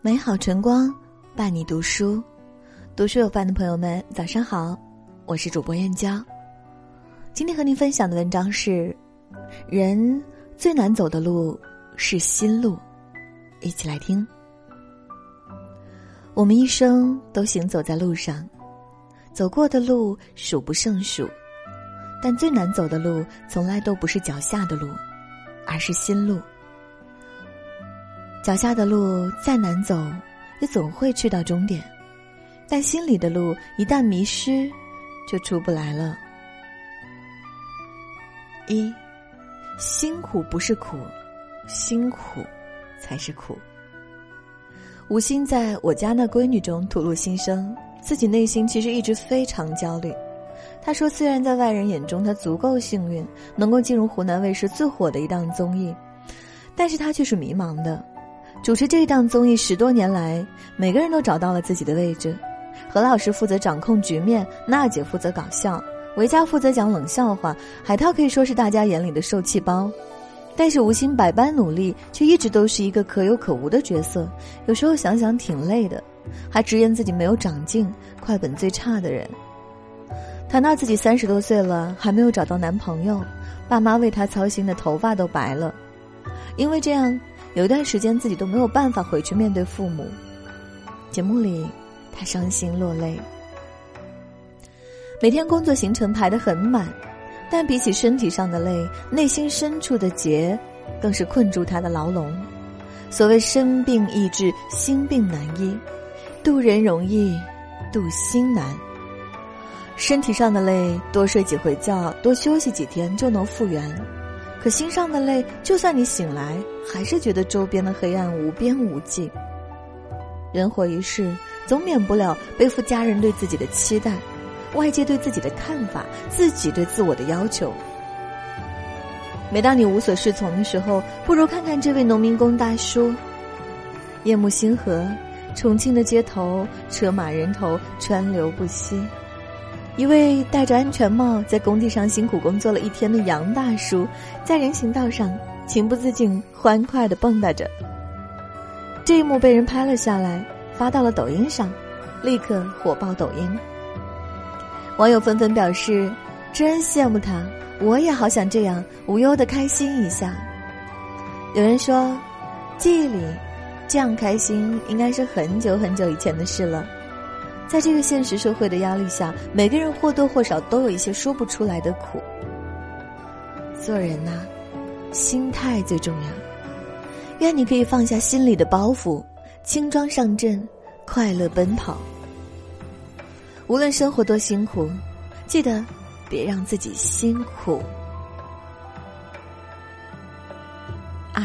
美好晨光伴你读书，读书有范的朋友们，早上好，我是主播燕娇。今天和您分享的文章是：人最难走的路是心路，一起来听。我们一生都行走在路上，走过的路数不胜数，但最难走的路从来都不是脚下的路，而是心路。脚下的路再难走，也总会去到终点；但心里的路一旦迷失，就出不来了。一，辛苦不是苦，辛苦才是苦。吴昕在我家那闺女中吐露心声，自己内心其实一直非常焦虑。她说：“虽然在外人眼中她足够幸运，能够进入湖南卫视最火的一档综艺，但是她却是迷茫的。”主持这一档综艺十多年来，每个人都找到了自己的位置。何老师负责掌控局面，娜姐负责搞笑，维嘉负责讲冷笑话，海涛可以说是大家眼里的受气包。但是吴昕百般努力，却一直都是一个可有可无的角色。有时候想想挺累的，还直言自己没有长进，快本最差的人。谈到自己三十多岁了还没有找到男朋友，爸妈为他操心的头发都白了，因为这样。有一段时间，自己都没有办法回去面对父母。节目里，他伤心落泪。每天工作行程排得很满，但比起身体上的累，内心深处的结，更是困住他的牢笼。所谓生病易治，心病难医。渡人容易，渡心难。身体上的累，多睡几回觉，多休息几天就能复原。可心上的泪，就算你醒来，还是觉得周边的黑暗无边无际。人活一世，总免不了背负家人对自己的期待，外界对自己的看法，自己对自我的要求。每当你无所适从的时候，不如看看这位农民工大叔。夜幕星河，重庆的街头车马人头，川流不息。一位戴着安全帽在工地上辛苦工作了一天的杨大叔，在人行道上情不自禁欢快的蹦跶着。这一幕被人拍了下来，发到了抖音上，立刻火爆抖音。网友纷纷表示：“真羡慕他，我也好想这样无忧的开心一下。”有人说：“记忆里，这样开心应该是很久很久以前的事了。”在这个现实社会的压力下，每个人或多或少都有一些说不出来的苦。做人呐，心态最重要。愿你可以放下心里的包袱，轻装上阵，快乐奔跑。无论生活多辛苦，记得别让自己辛苦。二，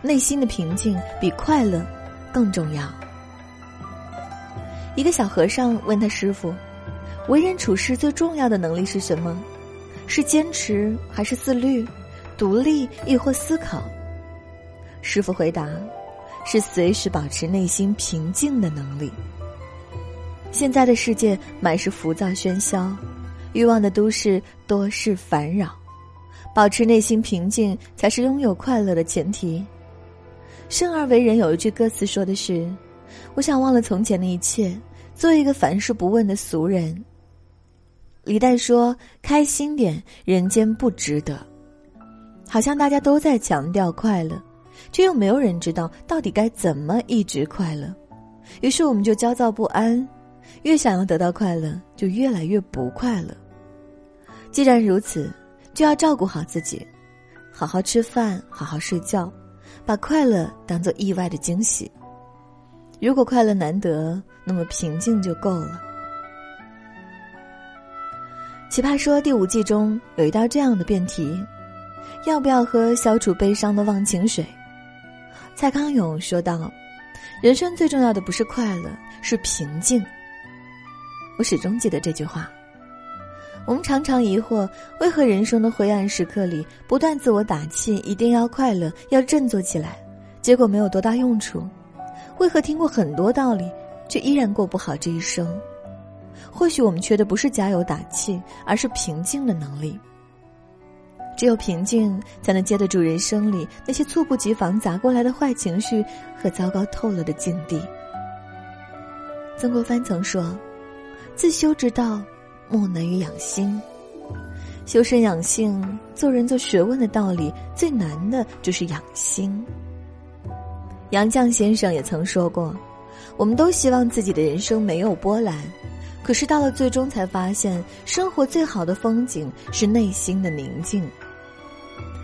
内心的平静比快乐更重要。一个小和尚问他师傅：“为人处事最重要的能力是什么？是坚持还是自律？独立亦或思考？”师傅回答：“是随时保持内心平静的能力。”现在的世界满是浮躁喧嚣，欲望的都市多是烦扰，保持内心平静才是拥有快乐的前提。生而为人，有一句歌词说的是。我想忘了从前的一切，做一个凡事不问的俗人。李诞说：“开心点，人间不值得。”好像大家都在强调快乐，却又没有人知道到底该怎么一直快乐。于是我们就焦躁不安，越想要得到快乐，就越来越不快乐。既然如此，就要照顾好自己，好好吃饭，好好睡觉，把快乐当做意外的惊喜。如果快乐难得，那么平静就够了。奇葩说第五季中有一道这样的辩题：要不要喝消除悲伤的忘情水？蔡康永说道：“人生最重要的不是快乐，是平静。”我始终记得这句话。我们常常疑惑，为何人生的灰暗时刻里不断自我打气，一定要快乐，要振作起来，结果没有多大用处。为何听过很多道理，却依然过不好这一生？或许我们缺的不是加油打气，而是平静的能力。只有平静，才能接得住人生里那些猝不及防砸过来的坏情绪和糟糕透了的境地。曾国藩曾说：“自修之道，莫难于养心。修身养性，做人做学问的道理，最难的就是养心。”杨绛先生也曾说过：“我们都希望自己的人生没有波澜。”可是到了最终，才发现生活最好的风景是内心的宁静。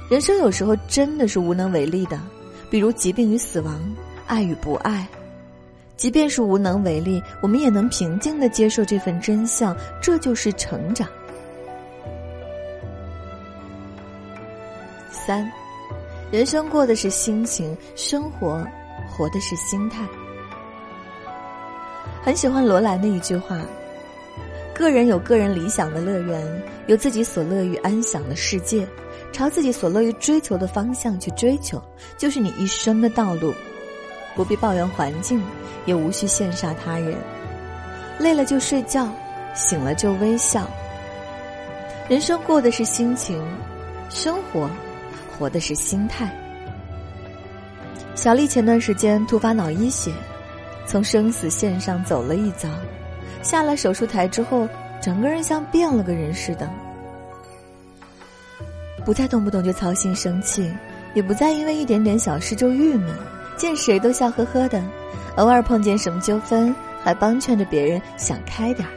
人生有时候真的是无能为力的，比如疾病与死亡，爱与不爱。即便是无能为力，我们也能平静的接受这份真相，这就是成长。三，人生过的是心情，生活活的是心态。很喜欢罗兰的一句话。个人有个人理想的乐园，有自己所乐于安享的世界，朝自己所乐于追求的方向去追求，就是你一生的道路。不必抱怨环境，也无需羡煞他人。累了就睡觉，醒了就微笑。人生过的是心情，生活活的是心态。小丽前段时间突发脑溢血，从生死线上走了一遭。下了手术台之后，整个人像变了个人似的，不再动不动就操心生气，也不再因为一点点小事就郁闷，见谁都笑呵呵的，偶尔碰见什么纠纷，还帮劝着别人想开点儿。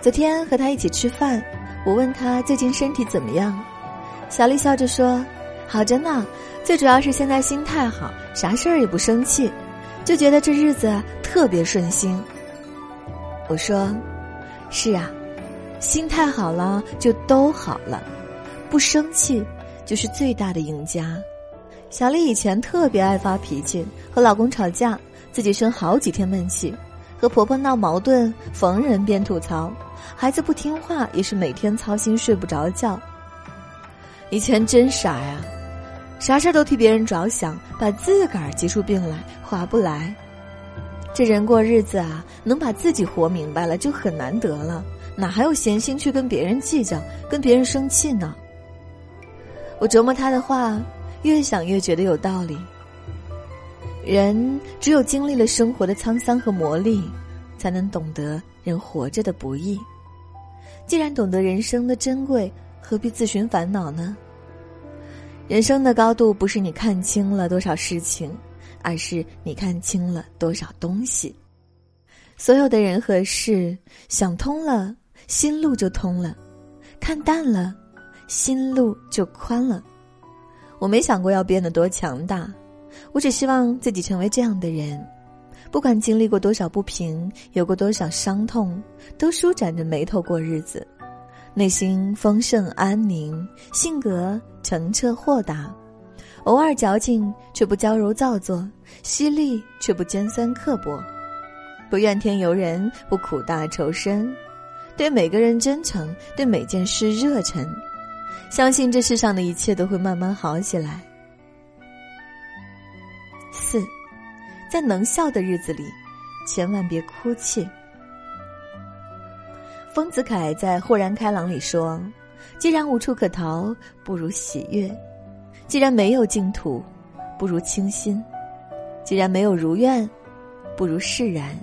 昨天和他一起吃饭，我问他最近身体怎么样，小丽笑着说：“好着呢，最主要是现在心态好，啥事儿也不生气，就觉得这日子特别顺心。”我说：“是啊，心态好了就都好了，不生气就是最大的赢家。”小丽以前特别爱发脾气，和老公吵架，自己生好几天闷气；和婆婆闹矛盾，逢人便吐槽；孩子不听话，也是每天操心睡不着觉。以前真傻呀，啥事都替别人着想，把自个儿急出病来，划不来。这人过日子啊，能把自己活明白了就很难得了，哪还有闲心去跟别人计较、跟别人生气呢？我琢磨他的话，越想越觉得有道理。人只有经历了生活的沧桑和磨砺，才能懂得人活着的不易。既然懂得人生的珍贵，何必自寻烦恼呢？人生的高度，不是你看清了多少事情。而是你看清了多少东西，所有的人和事想通了，心路就通了；看淡了，心路就宽了。我没想过要变得多强大，我只希望自己成为这样的人：不管经历过多少不平，有过多少伤痛，都舒展着眉头过日子，内心丰盛安宁，性格澄澈豁达。偶尔矫情，却不娇柔造作；犀利，却不尖酸刻薄；不怨天尤人，不苦大仇深；对每个人真诚，对每件事热忱。相信这世上的一切都会慢慢好起来。四，在能笑的日子里，千万别哭泣。丰子恺在《豁然开朗》里说：“既然无处可逃，不如喜悦。”既然没有净土，不如清心；既然没有如愿，不如释然。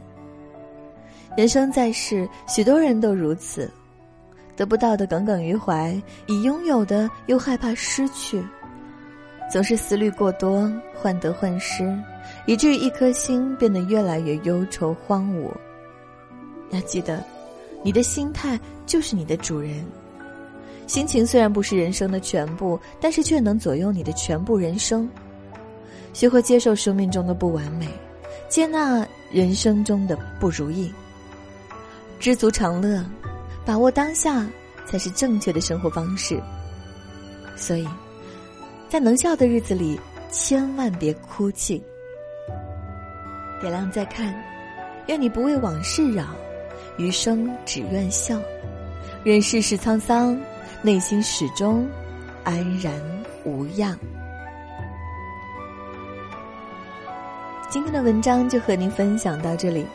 人生在世，许多人都如此，得不到的耿耿于怀，已拥有的又害怕失去，总是思虑过多，患得患失，以至于一颗心变得越来越忧愁荒芜。要记得，你的心态就是你的主人。心情虽然不是人生的全部，但是却能左右你的全部人生。学会接受生命中的不完美，接纳人生中的不如意，知足常乐，把握当下才是正确的生活方式。所以，在能笑的日子里，千万别哭泣。点亮再看，愿你不为往事扰，余生只愿笑，任世事沧桑。内心始终安然无恙。今天的文章就和您分享到这里。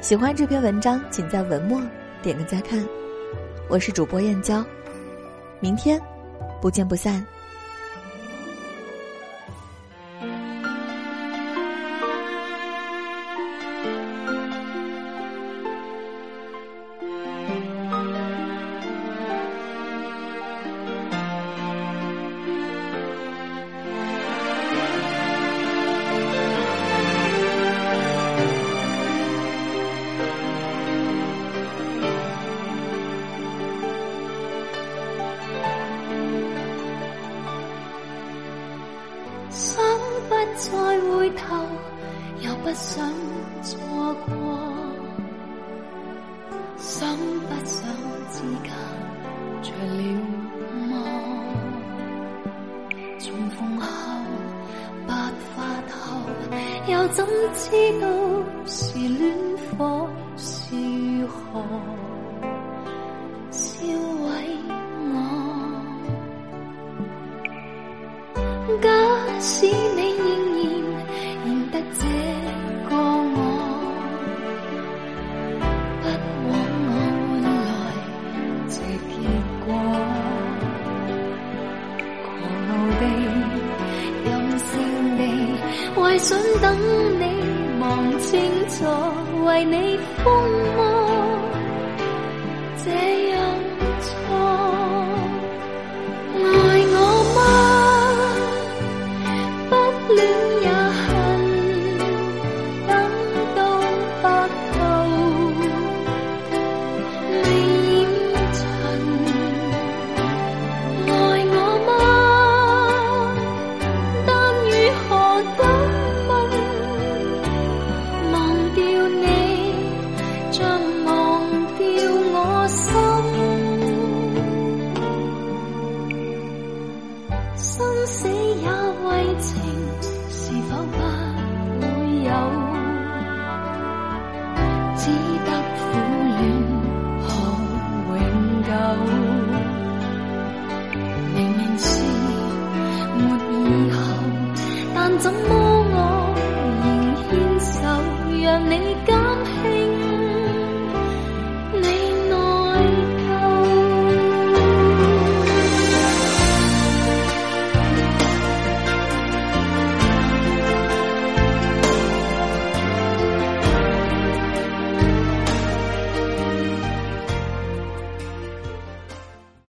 喜欢这篇文章，请在文末点个再看。我是主播燕娇，明天不见不散。重逢后，白发后，又怎知道是恋火是何烧毁我？假使等你望清楚，为你疯